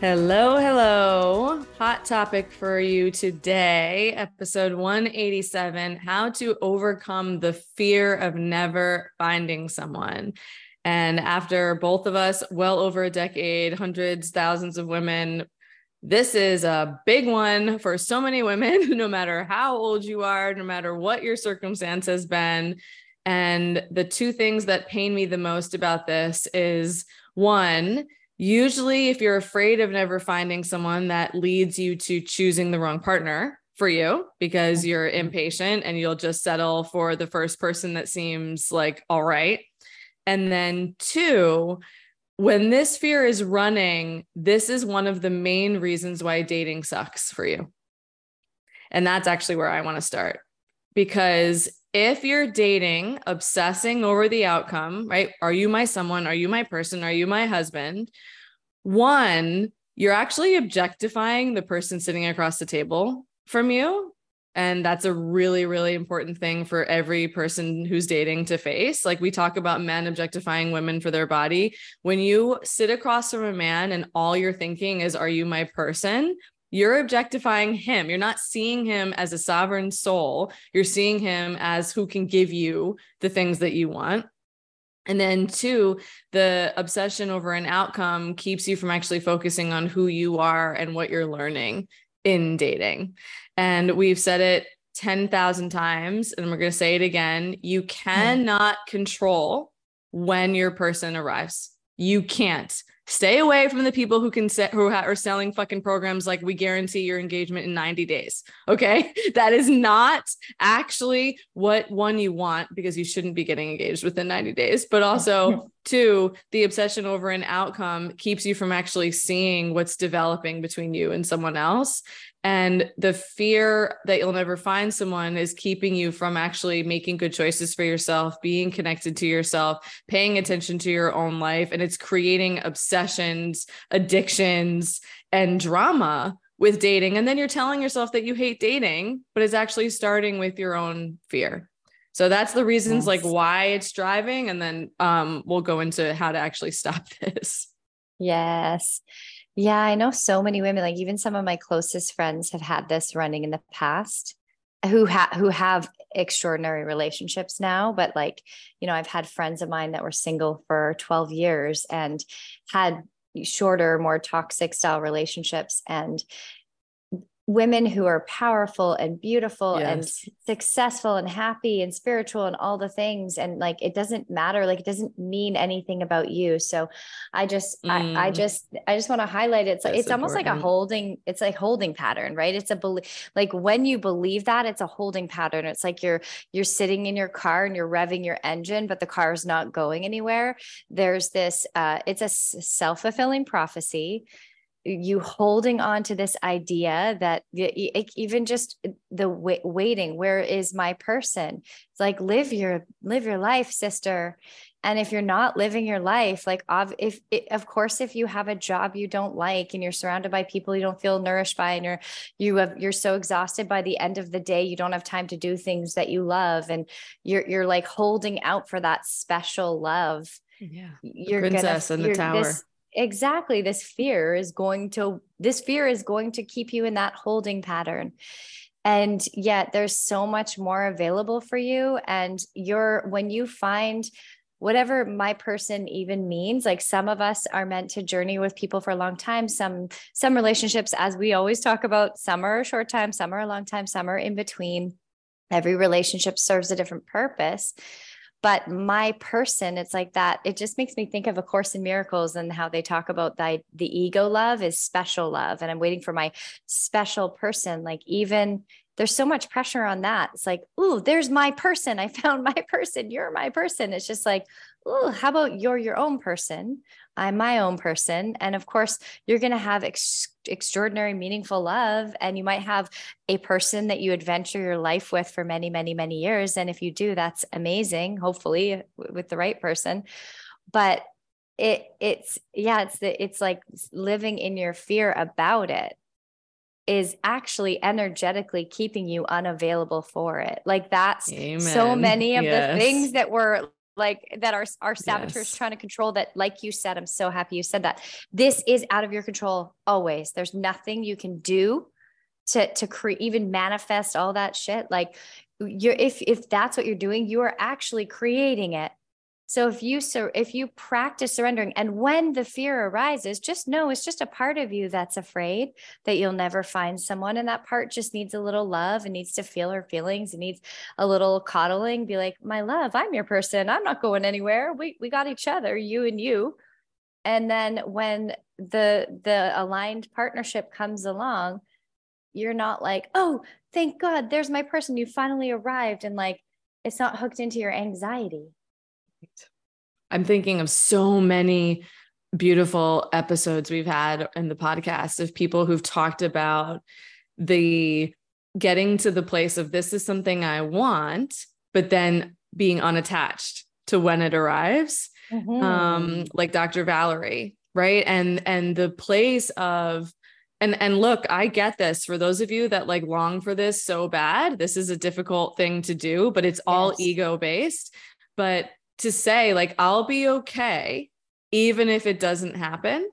Hello, hello. Hot topic for you today, episode 187 How to Overcome the Fear of Never Finding Someone. And after both of us, well over a decade, hundreds, thousands of women, this is a big one for so many women, no matter how old you are, no matter what your circumstance has been. And the two things that pain me the most about this is one, usually if you're afraid of never finding someone that leads you to choosing the wrong partner for you because you're mm-hmm. impatient and you'll just settle for the first person that seems like all right. And then two, when this fear is running, this is one of the main reasons why dating sucks for you. And that's actually where I want to start because if you're dating, obsessing over the outcome, right? Are you my someone? Are you my person? Are you my husband? One, you're actually objectifying the person sitting across the table from you. And that's a really, really important thing for every person who's dating to face. Like we talk about men objectifying women for their body. When you sit across from a man and all you're thinking is, Are you my person? You're objectifying him. You're not seeing him as a sovereign soul. You're seeing him as who can give you the things that you want. And then, two, the obsession over an outcome keeps you from actually focusing on who you are and what you're learning in dating. And we've said it 10,000 times, and we're going to say it again. You hmm. cannot control when your person arrives. You can't stay away from the people who can set who are selling fucking programs like we guarantee your engagement in 90 days okay? That is not actually what one you want because you shouldn't be getting engaged within 90 days but also two the obsession over an outcome keeps you from actually seeing what's developing between you and someone else and the fear that you'll never find someone is keeping you from actually making good choices for yourself, being connected to yourself, paying attention to your own life. And it's creating obsessions, addictions, and drama with dating. And then you're telling yourself that you hate dating, but it's actually starting with your own fear. So that's the reasons yes. like why it's driving. And then um, we'll go into how to actually stop this. Yes. Yeah, I know so many women, like even some of my closest friends have had this running in the past who have who have extraordinary relationships now but like you know i've had friends of mine that were single for 12 years and had shorter more toxic style relationships and women who are powerful and beautiful yes. and successful and happy and spiritual and all the things and like it doesn't matter like it doesn't mean anything about you so i just mm. I, I, mm. just i just want to highlight it. it's it's almost like a holding it's like holding pattern right it's a belief like when you believe that it's a holding pattern it's like you're you're sitting in your car and you're revving your engine but the car is not going anywhere there's this uh it's a self-fulfilling prophecy you holding on to this idea that even just the waiting where is my person? It's like live your live your life sister. And if you're not living your life like of if of course if you have a job you don't like and you're surrounded by people you don't feel nourished by and you're you have you're so exhausted by the end of the day you don't have time to do things that you love and you're you're like holding out for that special love yeah. you're princess gonna, in the tower this, exactly this fear is going to this fear is going to keep you in that holding pattern. And yet there's so much more available for you and you're when you find whatever my person even means like some of us are meant to journey with people for a long time. Some some relationships as we always talk about a short time are a long time are in between. Every relationship serves a different purpose but my person it's like that it just makes me think of a course in miracles and how they talk about the, the ego love is special love and i'm waiting for my special person like even there's so much pressure on that. It's like ooh there's my person. I found my person. You're my person. It's just like ooh how about you're your own person? I'm my own person. And of course you're going to have ex- extraordinary meaningful love and you might have a person that you adventure your life with for many many many years. And if you do that's amazing hopefully with the right person. But it it's yeah it's the, it's like living in your fear about it is actually energetically keeping you unavailable for it. Like that's Amen. so many of yes. the things that were like that our our saboteurs yes. trying to control that like you said i'm so happy you said that. This is out of your control always. There's nothing you can do to to create even manifest all that shit. Like you're if if that's what you're doing you are actually creating it so if you sur- if you practice surrendering and when the fear arises, just know it's just a part of you that's afraid that you'll never find someone and that part just needs a little love and needs to feel her feelings and needs a little coddling, be like, "My love, I'm your person. I'm not going anywhere. We we got each other, you and you." And then when the the aligned partnership comes along, you're not like, "Oh, thank God, there's my person. You finally arrived." And like it's not hooked into your anxiety I'm thinking of so many beautiful episodes we've had in the podcast of people who've talked about the getting to the place of this is something I want, but then being unattached to when it arrives. Mm-hmm. Um, like Dr. Valerie, right? And and the place of and and look, I get this for those of you that like long for this so bad. This is a difficult thing to do, but it's all yes. ego based. But to say like I'll be okay even if it doesn't happen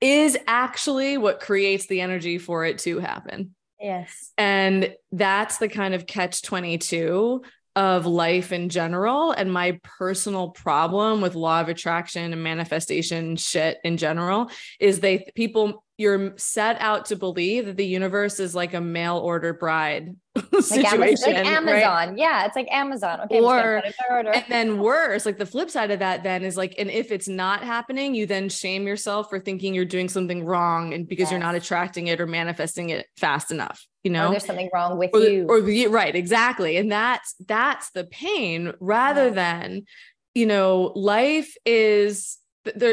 is actually what creates the energy for it to happen. Yes. And that's the kind of catch 22 of life in general and my personal problem with law of attraction and manifestation shit in general is they people you're set out to believe that the universe is like a mail order bride situation. Like, Amazon, like Amazon. Right? Yeah, it's like Amazon. Okay, or and then worse, like the flip side of that then is like, and if it's not happening, you then shame yourself for thinking you're doing something wrong and because yes. you're not attracting it or manifesting it fast enough. You know, or there's something wrong with or you. or right, exactly. And that's that's the pain rather yeah. than, you know, life is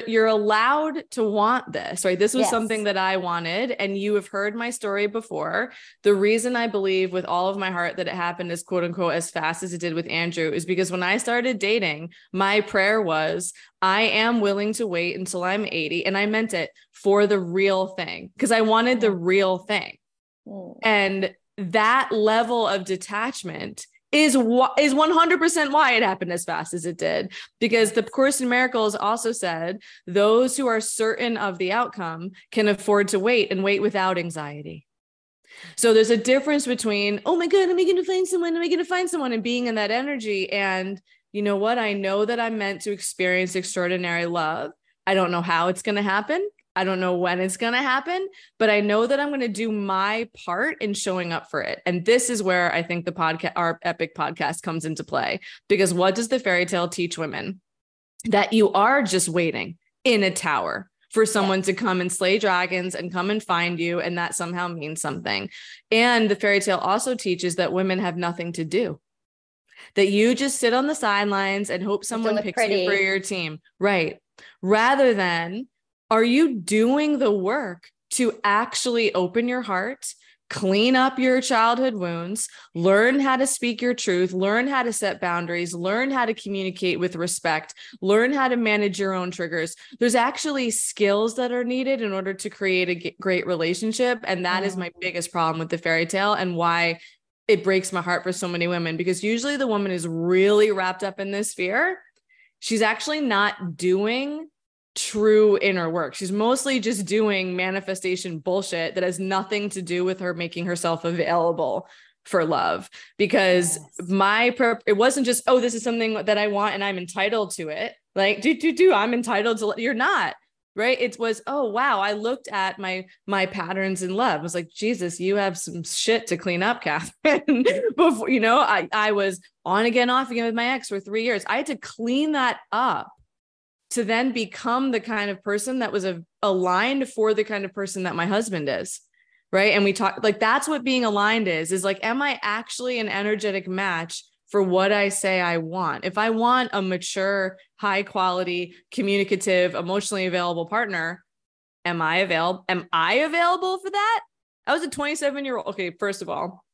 you're allowed to want this, right? This was yes. something that I wanted, and you have heard my story before. The reason I believe with all of my heart that it happened as quote unquote as fast as it did with Andrew is because when I started dating, my prayer was, I am willing to wait until I'm 80. And I meant it for the real thing because I wanted the real thing. Mm. And that level of detachment is is 100% why it happened as fast as it did. Because the course in miracles also said those who are certain of the outcome can afford to wait and wait without anxiety. So there's a difference between oh my god am i going to find someone? Am i going to find someone? and being in that energy. And you know what? I know that i'm meant to experience extraordinary love. I don't know how it's going to happen I don't know when it's going to happen, but I know that I'm going to do my part in showing up for it. And this is where I think the podcast, our epic podcast comes into play. Because what does the fairy tale teach women? That you are just waiting in a tower for someone to come and slay dragons and come and find you. And that somehow means something. And the fairy tale also teaches that women have nothing to do. That you just sit on the sidelines and hope someone picks pretty. you for your team. Right. Rather than are you doing the work to actually open your heart, clean up your childhood wounds, learn how to speak your truth, learn how to set boundaries, learn how to communicate with respect, learn how to manage your own triggers? There's actually skills that are needed in order to create a great relationship. And that is my mm. biggest problem with the fairy tale and why it breaks my heart for so many women because usually the woman is really wrapped up in this fear. She's actually not doing true inner work. She's mostly just doing manifestation bullshit that has nothing to do with her making herself available for love because yes. my per- it wasn't just oh this is something that I want and I'm entitled to it. Like do do do I'm entitled to you're not. right it was oh wow i looked at my my patterns in love I was like jesus you have some shit to clean up catherine before you know i i was on again off again with my ex for three years i had to clean that up to then become the kind of person that was a, aligned for the kind of person that my husband is right and we talk like that's what being aligned is is like am i actually an energetic match for what I say I want. If I want a mature, high quality, communicative, emotionally available partner, am I available? Am I available for that? I was a 27 year old. Okay, first of all,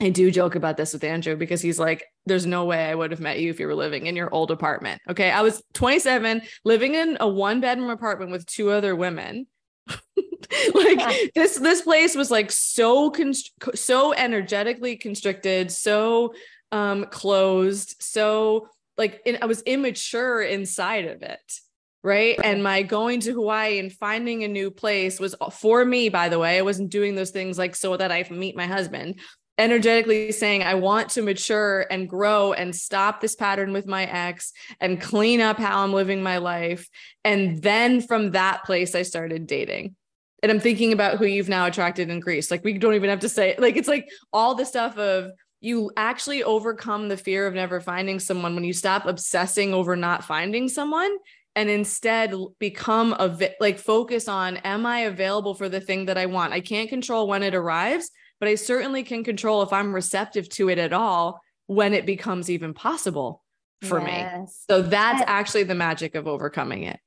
I do joke about this with Andrew because he's like, there's no way I would have met you if you were living in your old apartment. Okay. I was 27, living in a one bedroom apartment with two other women. like this this place was like so const- so energetically constricted so um closed so like in, i was immature inside of it right and my going to hawaii and finding a new place was for me by the way i wasn't doing those things like so that i meet my husband energetically saying i want to mature and grow and stop this pattern with my ex and clean up how i'm living my life. And then from that place i started dating. And i'm thinking about who you've now attracted in greece. Like we don't even have to say like it's like all the stuff of you actually overcome the fear of never finding someone when you stop obsessing over not finding someone and instead become a vi- like focus on am i available for the thing that i want? I can't control when it arrives but i certainly can control if i'm receptive to it at all when it becomes even possible for yes. me so that's actually the magic of overcoming it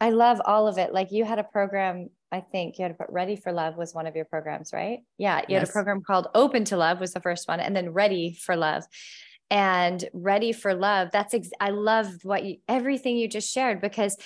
i love all of it like you had a program I think you had put Ready for Love was one of your programs, right? Yeah, you yes. had a program called Open to Love was the first one, and then Ready for Love. And Ready for Love, that's ex- I love what you everything you just shared because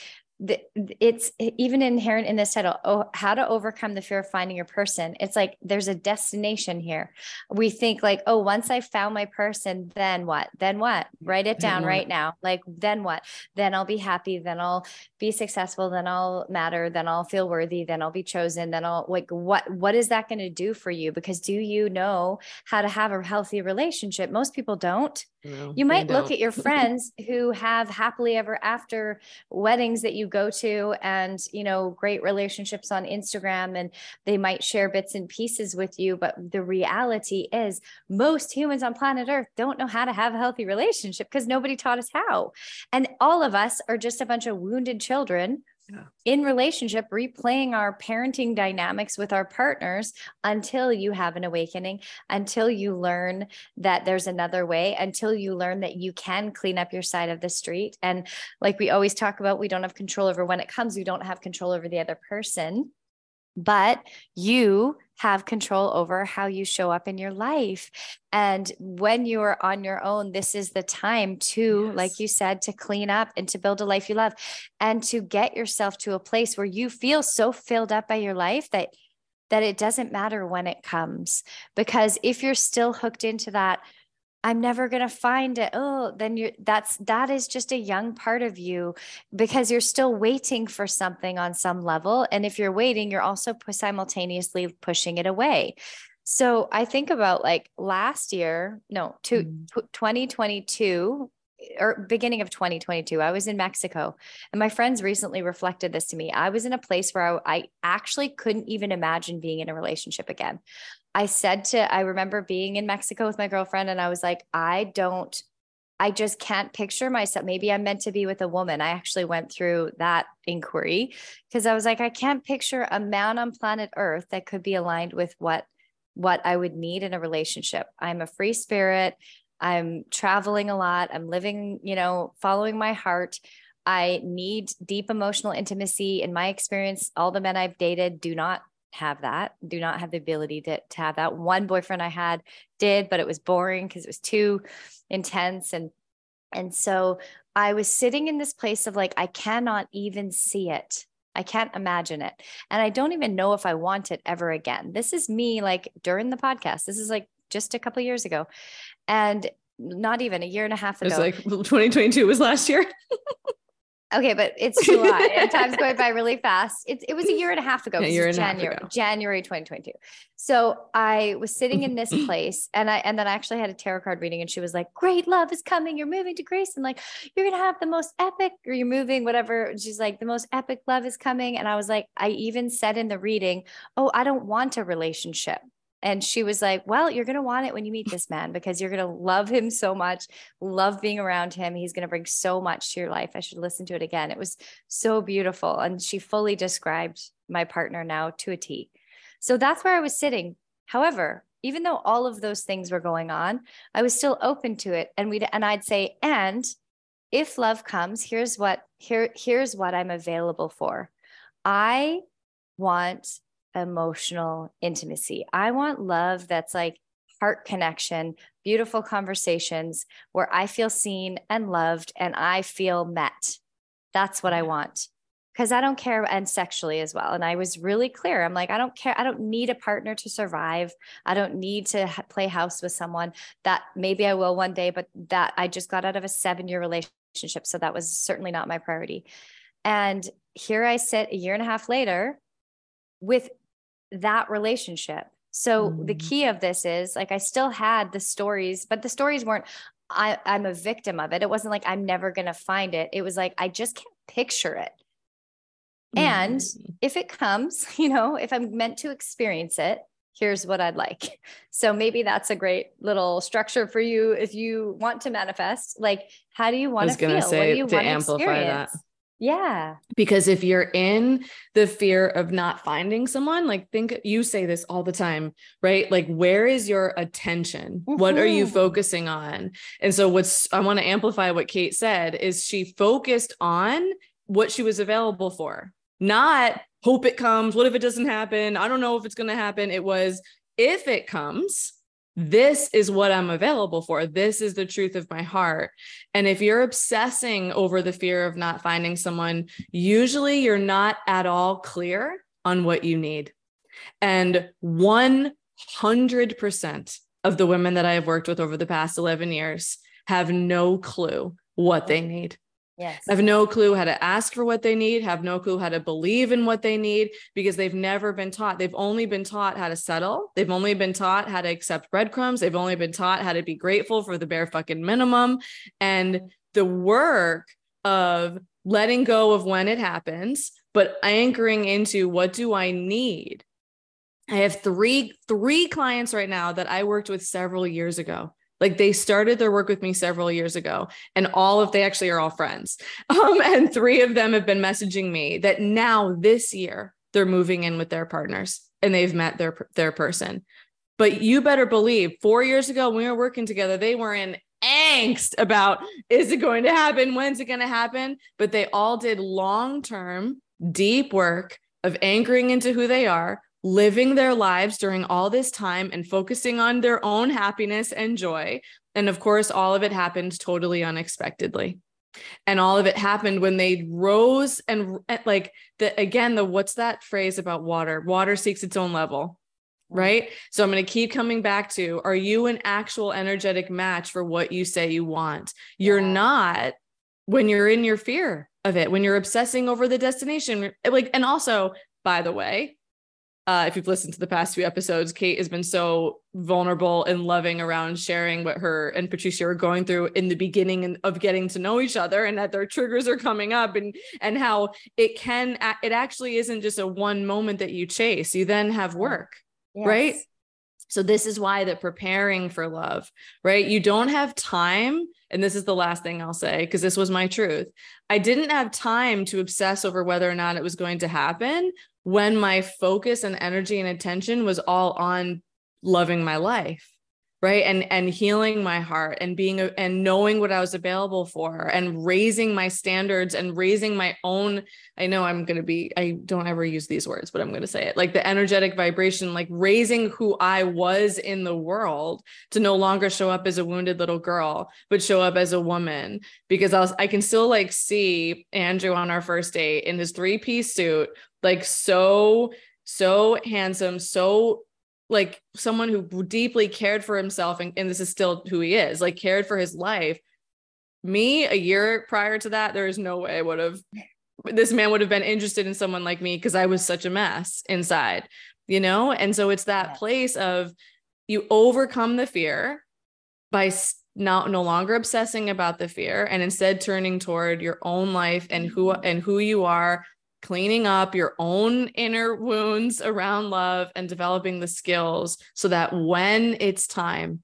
the, it's even inherent in this title oh how to overcome the fear of finding your person. It's like there's a destination here. We think like oh once i found my person then what? Then what? Write it down right now. Like then what? Then i'll be happy then i'll be successful then i'll matter then i'll feel worthy then i'll be chosen then i'll like what what is that going to do for you? Because do you know how to have a healthy relationship? Most people don't no, you might look at your friends who have happily ever after weddings that you go to and, you know, great relationships on Instagram and they might share bits and pieces with you. But the reality is, most humans on planet Earth don't know how to have a healthy relationship because nobody taught us how. And all of us are just a bunch of wounded children in relationship, replaying our parenting dynamics with our partners until you have an awakening, until you learn that there's another way, until you learn that you can clean up your side of the street. And like we always talk about, we don't have control over when it comes, we don't have control over the other person but you have control over how you show up in your life. And when you are on your own, this is the time to, yes. like you said, to clean up and to build a life you love and to get yourself to a place where you feel so filled up by your life that that it doesn't matter when it comes because if you're still hooked into that I'm never going to find it. Oh, then you that's that is just a young part of you because you're still waiting for something on some level and if you're waiting you're also simultaneously pushing it away. So I think about like last year, no, to mm. 2022 or beginning of 2022 i was in mexico and my friends recently reflected this to me i was in a place where I, I, actually couldn't even imagine being in a relationship again I said to, I remember being in Mexico with my girlfriend, and I was like, I don't, I just can't picture myself. Maybe I'm meant to be with a woman. I actually went through that inquiry because I was like, I can't picture a man on planet Earth that could be aligned with what what I would need in a relationship. I'm a free spirit. I'm traveling a lot. I'm living, you know, following my heart. I need deep emotional intimacy. In my experience, all the men I've dated do not have that, do not have the ability to, to have that. One boyfriend I had did, but it was boring because it was too intense. And and so I was sitting in this place of like, I cannot even see it. I can't imagine it. And I don't even know if I want it ever again. This is me like during the podcast. This is like just a couple years ago. And not even a year and a half ago. It's like 2022 was last year. Okay, but it's July time's going by really fast. It, it was a year and a half ago. A year and a half January, ago. January 2022. So I was sitting in this place and I and then I actually had a tarot card reading and she was like, Great love is coming. You're moving to Greece and like you're gonna have the most epic, or you're moving, whatever. And She's like, the most epic love is coming. And I was like, I even said in the reading, Oh, I don't want a relationship. And she was like, Well, you're going to want it when you meet this man because you're going to love him so much, love being around him. He's going to bring so much to your life. I should listen to it again. It was so beautiful. And she fully described my partner now to a T. So that's where I was sitting. However, even though all of those things were going on, I was still open to it. And we'd, and I'd say, and if love comes, here's what, here, here's what I'm available for. I want emotional intimacy. I want love that's like heart connection, beautiful conversations where I feel seen and loved and I feel met. That's what I want. Because I don't care, and sexually as well. And I was really clear. I'm like, I don't care. I don't need a partner to survive. I don't need to play house with someone that maybe I will one day, but that I just got out of a seven year relationship. So that was certainly not my priority. And here I sit a year and a half later with that relationship. So the Mhm. key of this is like I still had the stories, but the stories weren't I, I'm a victim of it. It wasn't like I'm never gonna find it. It was like I just can't picture it. And Mm. if it comes, you know, if I'm meant to experience it, here's what I'd like. So maybe that's a great little structure for you if you want to manifest. Like, how do you want to feel? gonna what do you want to amplify that. Yeah. because if you're in the fear of not finding someone like think you say this all the time right? Like where is your attention? What are you Mhm. focusing on? And so what's i want to amplify what kate said is she focused on what she was available for not hope it comes what if it doesn't happen? I don't know if it's going to happen. It was if it comes this is what I'm available for. This is the truth of my heart. And if you're obsessing over the fear of not finding someone, usually you're not at all clear on what you need. And 100% of the women that I have worked with over the past 11 years have no clue what they need Yes. I have no clue how to ask for what they need, have no clue how to believe in what they need because they've never been taught. They've only been taught how to settle. They've only been taught how to accept breadcrumbs. They've only been taught how to be grateful for the bare fucking minimum. And the work of letting go of when it happens, but anchoring into what do I need? I have three three clients right now that I worked with several years ago. Like they started their work with me several years ago, and all of they actually are all friends. Um, and three of them have been messaging me that now this year they're moving in with their partners and they've met their their person. But you better believe, four years ago when we were working together, they were in angst about is it going to happen? When's it going to happen? But they all did long term, deep work of anchoring into who they are, living their lives during all this time and focusing on their own happiness and joy. And of course, all of it happened totally unexpectedly. And all of it happened when they rose and like the again, the what's that phrase about water? Water seeks its own level. Mm-hmm. Right. So I'm going to keep coming back to are you an actual energetic match for what you say you want? You're Yeah. not when you're in your fear of it, when you're obsessing over the destination. Like, and also, by the way, uh, if you've listened to the past few episodes, Kate has been so vulnerable and loving around sharing what her and Patricio were going through in the beginning of getting to know each other, and that their triggers are coming up, and and how it can it actually isn't just a one moment that you chase. You then have work, right? So this is why that preparing for love, right? You don't have time. And this is the last thing I'll say, because this was my truth. I didn't have time to obsess over whether or not it was going to happen when my focus and energy and attention was all on loving my life right? And and healing my heart and being a, and knowing what i was available for and raising my standards and raising my own i know i'm going to be i don't ever use these words but i'm going to say it like the energetic vibration like raising who i was in the world to no longer show up as a wounded little girl but show up as a woman. Because i was i can still like see andrew on our first date in his three piece suit like so so handsome so like someone who deeply cared for himself and, and this is still who he is like cared for his life me a year prior to that, there is no way I would have this man would have been interested in someone like me because I was such a mess inside, you know? And so it's that place of you overcome the fear by not no longer obsessing about the fear and instead turning toward your own life and who mm-hmm. and who you are cleaning up your own inner wounds around love and developing the skills so that when it's time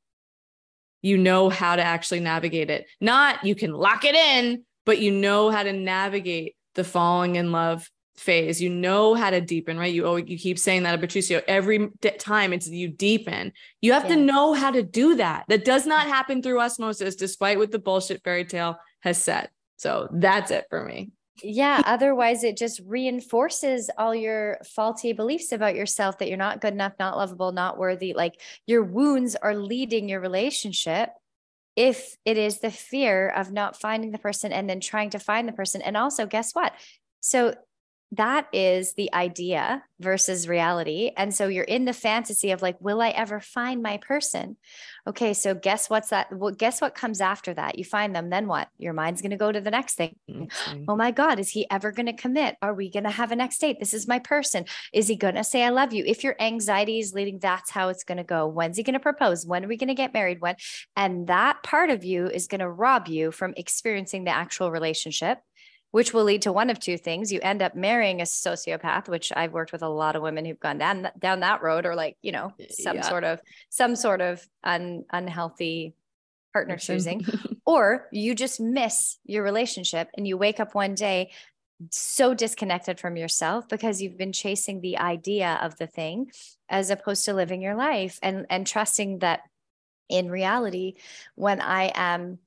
you know how to actually navigate it not you can lock it in but you know how to navigate the falling in love phase. You know how to deepen, right? You oh, you keep saying that, Patricio. Every time it's you deepen. You have yeah. to know how to do that. That does not happen through osmosis, despite what the bullshit fairy tale has said. So that's it for me. Yeah. Otherwise, it just reinforces all your faulty beliefs about yourself that you're not good enough, not lovable, not worthy. Like your wounds are leading your relationship if it is the fear of not finding the person and then trying to find the person. And also, guess what? So that is the idea versus reality. And so you're in the fantasy of like, will I ever find my person? Okay, so guess what's that? Well, guess what comes after that? You find them, then what? Your mind's going to go to the next thing. Mm, okay. Oh my God, is he ever going to commit? Are we going to have a next date? This is my person. Is he going to say, I love you? If your anxiety is leading, that's how it's going to go. When's he going to propose? When are we going to get married? When? And that part of you is going to rob you from experiencing the actual relationship which will lead to one of two things. You end up marrying a sociopath, which I've worked with a lot of women who've gone down down that road, or like you know some yeah. sort of some sort of un, unhealthy partner choosing, or you just miss your relationship and you wake up one day so disconnected from yourself because you've been chasing the idea of the thing as opposed to living your life and and trusting that in reality when i am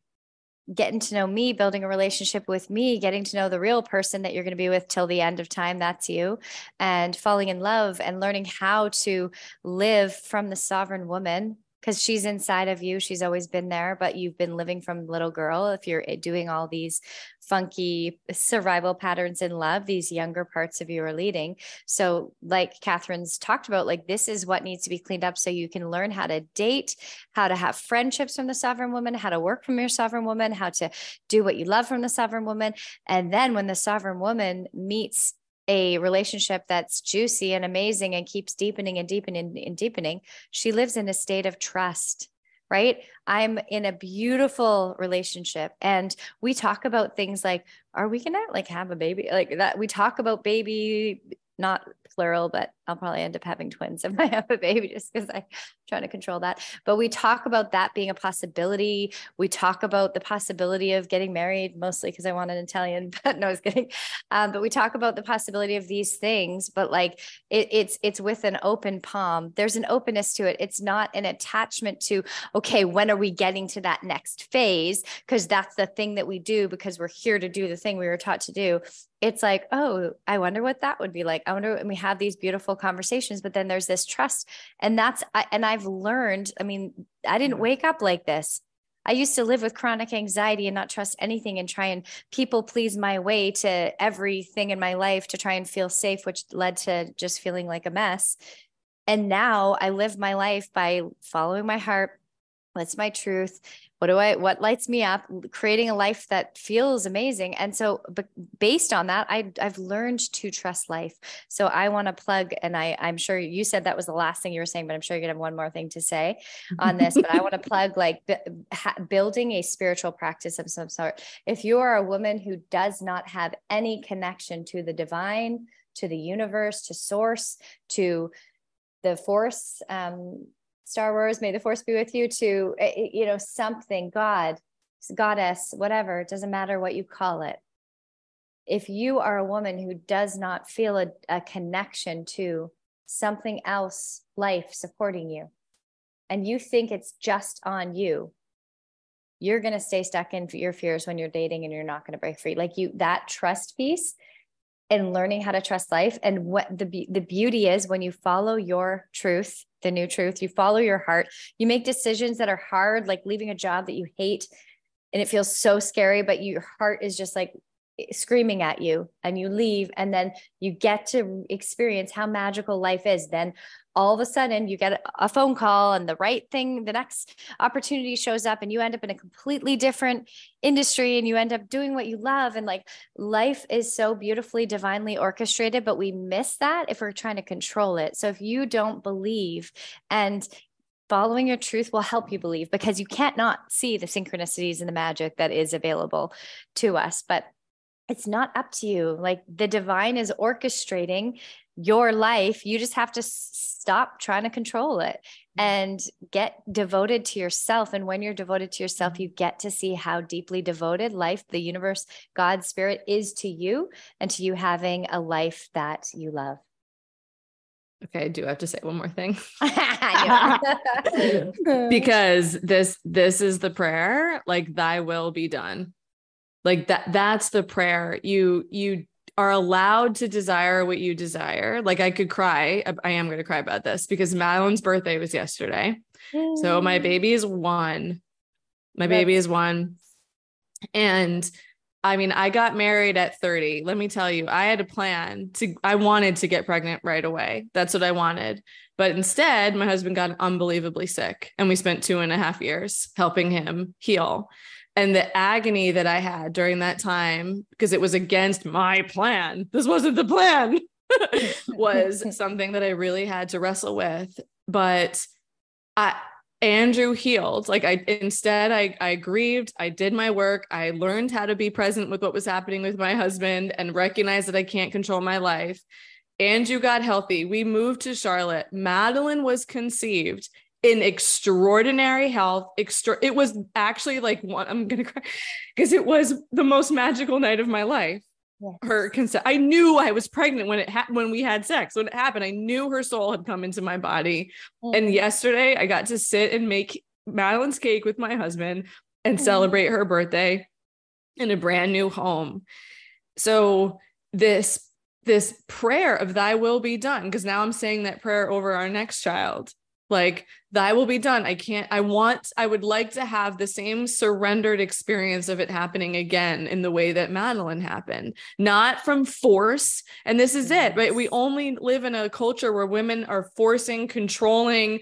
getting to know me, building a relationship with me, getting to know the real person that you're going to be with till the end of time. That's you. And falling in love and learning how to live from the sovereign woman because she's inside of you. She's always been there, but you've been living from little girl. If you're eh, doing all these funky survival patterns in love, these younger parts of you are leading. So, like Catherine's talked about, like this is what needs to be cleaned up so you can learn how to date, how to have friendships from the sovereign woman, how to work from your sovereign woman, how to do what you love from the sovereign woman. And then when the sovereign woman meets a relationship that's juicy and amazing and keeps deepening and deepening and deepening, she lives in a state of trust right? I'm in a beautiful relationship and we talk about things like are we going to like have a baby like that we talk about baby not plural, but I'll probably end up having twins if I have a baby just because I'm trying to control that. But we talk about that being a possibility. We talk about the possibility of getting married, mostly because I want an Italian, but no, I was kidding. Um, but we talk about the possibility of these things, but like it, it's it's with an open palm. There's an openness to it. It's not an attachment to, okay, when are we getting to that next phase? Because that's the thing that we do because we're here to do the thing we were taught to do it's like, oh, I wonder what that would be like. I wonder, and we have these beautiful conversations, but then there's this trust. And that's, I, and I've learned, I mean, I didn't mm-hmm. wake up like this. I used to live with chronic anxiety and not trust anything and try and people please my way to everything in my life to try and feel safe, which led to just feeling like a mess. And now I live my life by following my heart. What's my truth what do i what lights me up? Creating a life that feels amazing. And so but based on that I, i've learned to trust life. So i want to plug and i i'm sure you said that was the last thing you were saying but i'm sure you're gonna have one more thing to say on this but i want to plug like b- ha- building a spiritual practice of some sort. If you are a woman who does not have any connection to the divine to the universe to source to the force um, Star Wars, may the force be with you, to, eh, eh, you know, something, God, goddess, whatever, it doesn't matter what you call it. If you are a woman who does not feel a, a connection to something else, life supporting you, and you think it's just on you, you're going to stay stuck in your fears when you're dating and you're not going to break free. Like you, that trust piece and learning how to trust life. And what the, the beauty is when you follow your truth the new truth. You follow your heart. You make decisions that are hard, like leaving a job that you hate and it feels so scary, but your heart is just like, Eh, screaming at you and you leave and then you get to experience how magical life is then all of a sudden you get a phone call and the right thing the next opportunity shows up and you end up in a completely different industry and you end up doing what you love. And like life is so beautifully divinely orchestrated but we miss that if we're trying to control it. So if you don't believe and following your truth will help you believe because you can't not see the synchronicities and the magic that is available to us. But it's not up to you. Like the divine is orchestrating your life. You just have to stop trying to control it mm. and get devoted to yourself. And when you're devoted to yourself, you get to see how deeply devoted life, the universe, God's spirit is to you and to you having a life that you love. Okay, Do I do have to say one more thing. because this this is the prayer, like thy will be done like that that's the prayer. You you are allowed to desire what you desire. Like i could cry. I am going to cry about this because madeline's birthday was yesterday. So my baby is one. My baby is one. And I mean, I got married at 30. Let me tell you, I had a plan to, I wanted to get pregnant right away. That's what I wanted. But instead, my husband got unbelievably sick and we spent two and a half years helping him heal and the agony that I had during that time, because it was against my plan, this wasn't the plan, was something that I really had to wrestle with. But I, Andrew healed. Like I instead I I grieved, I did my work, I learned how to be present with what was happening with my husband and recognize that I can't control my life. Andrew got healthy. We moved to Charlotte. Madeline was conceived in extraordinary health. Extra- it was actually like one, I'm gonna cry because it was the most magical night of my life. Yes. Her consent. I knew I was pregnant when it ha- when we had sex. When it happened, I knew her soul had come into my body. Mm-hmm. And yesterday, I got to sit and make Madeline's cake with my husband and mm-hmm. celebrate her birthday in a brand new home. So this this prayer of thy will be done because now I'm saying that prayer over our next child like thy will be done. I can't i want i would like to have the same surrendered experience of it happening again in the way that madeline happened. Not from force. And this is it right? We only live in a culture where women are forcing controlling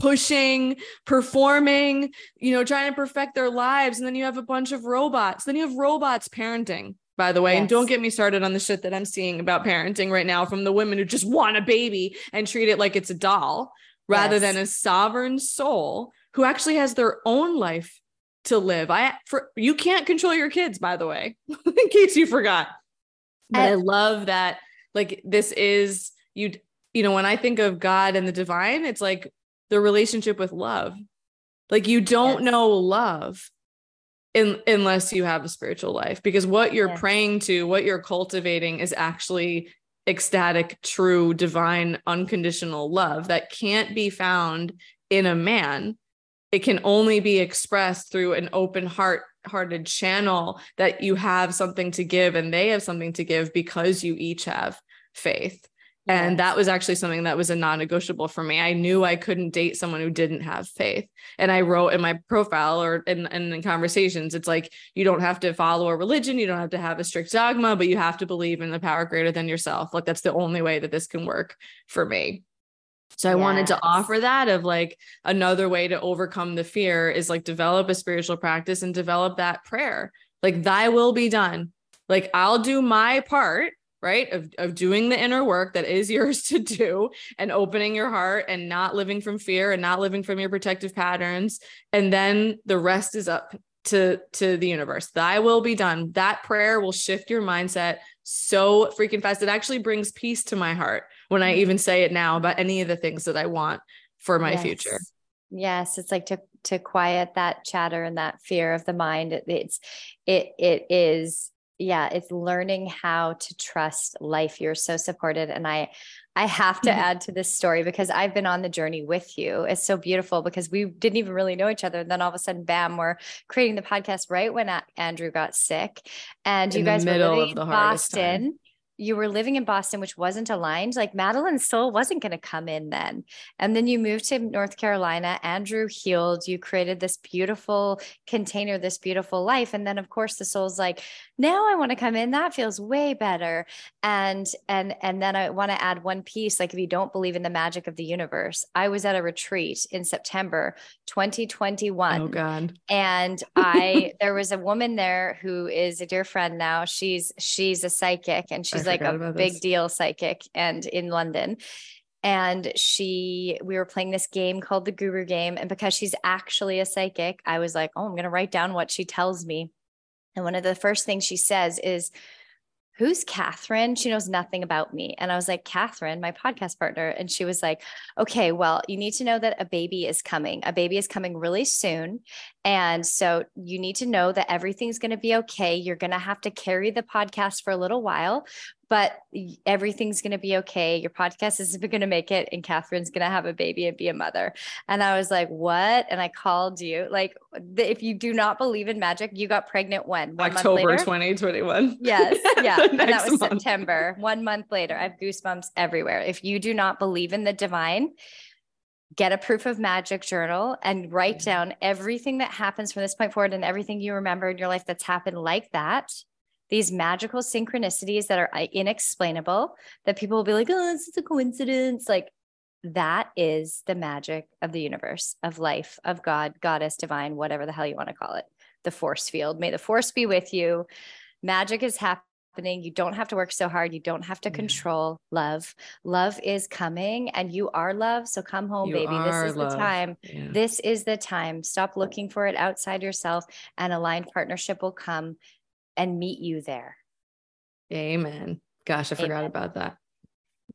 pushing performing you know trying to perfect their lives. And then you have a bunch of robots. Then you have robots parenting by the way. Yes. And don't get me started on the shit that I'm seeing about parenting right now from the women who just want a baby and treat it like it's a doll rather yes. than a sovereign soul who actually has their own life to live. I for you can't control your kids, by the way, in case you forgot. But I, I love that like this is you you know when I think of God and the divine, it's like the relationship with love. Like you don't yes. know love in, unless you have a spiritual life because what you're yes. praying to, what you're cultivating is actually ecstatic, true, divine, unconditional love that can't be found in a man. It can only be expressed through an open heart hearted channel that you have something to give and they have something to give because you each have faith. And that was actually something that was a non negotiable for me. I knew I couldn't date someone who didn't have faith. And I wrote in my profile or in, in, in, conversations, it's like, you don't have to follow a religion, you don't have to have a strict dogma, but you have to believe in the power greater than yourself. Like, that's the only way that this can work for me. So I yes. wanted to offer that of like another way to overcome the fear is like develop a spiritual practice and develop that prayer. Like, thy will be done. Like, I'll do my part right? Of, of doing the inner work that is yours to do and opening your heart and not living from fear and not living from your protective patterns. And then the rest is up to to the universe. Thy will be done. That prayer will shift your mindset so freaking fast. It actually brings peace to my heart when i even say it now about any of the things that i want for my yes. future. Yes it's like to to quiet that chatter and that fear of the mind. It, it's it it is yeah it's learning how to trust life. You're so supported and i i have to mm-hmm. add to this story because i've been on the journey with you. It's so beautiful because we didn't even really know each other and then all of a sudden bam we're creating the podcast right when andrew got sick and in you guys were in boston you were living in Boston, which wasn't aligned. Like Madeline Soul wasn't going to come in then. And then you moved to North Carolina. Andrew healed. You created this beautiful container, this beautiful life. And then, of course, the soul's like, now I want to come in. That feels way better. And and and then I want to add one piece. Like if you don't believe in the magic of the universe, I was at a retreat in September 2021. Oh God. And I there was a woman there who is a dear friend now. She's she's a psychic and she's like a big this. deal psychic and in London. And she, we were playing this game called the Guru Game. And because she's actually a psychic, I was like, oh, I'm going to write down what she tells me. And one of the first things she says is, Who's Catherine? She knows nothing about me. And I was like, Catherine, my podcast partner. And she was like, Okay, well, you need to know that a baby is coming. A baby is coming really soon. And so you need to know that everything's going to be okay. You're going to have to carry the podcast for a little while, but everything's going to be okay. Your podcast is going to make it, and Catherine's going to have a baby and be a mother. And I was like, What? And I called you. Like, if you do not believe in magic, you got pregnant when? One October 2021. Yes. Yeah. and that was month. September. One month later. I have goosebumps everywhere. If you do not believe in the divine, get a proof of magic journal and write down everything that happens from this point forward and everything you remember in your life that's happened like that these magical synchronicities that are uh, inexplainable that people will be like oh this is a coincidence like that is the magic of the universe of life of god goddess divine whatever the hell you want to call it the force field may the force be with you magic is happening. You don't have to work so hard. You don't have to control love. Love is coming and you are love. So come home, you baby. This is love. the time. Yeah. This is the time. Stop looking for it outside yourself and aligned partnership will come and meet you there. Amen. Gosh, I forgot Amen. about that.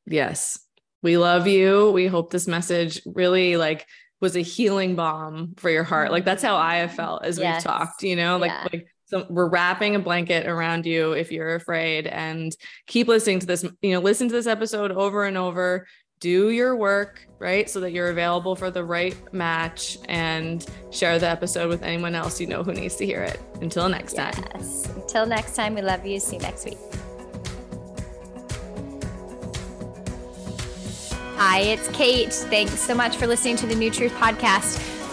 Yes. We love you. We hope this message really like was a healing balm for your heart. Like that's how I have mm-hmm. felt as yes. we've talked, you know, like yeah. like so we're wrapping a blanket around you if you're afraid and keep listening to this, you know, listen to this episode over and over. Do your work, right? So that you're available for the right match and share the episode with anyone else you know who needs to hear it. Until next yes. time. Until next time, we love you. See you next week. Hi, it's Kate. Thanks so much for listening to the New Truth podcast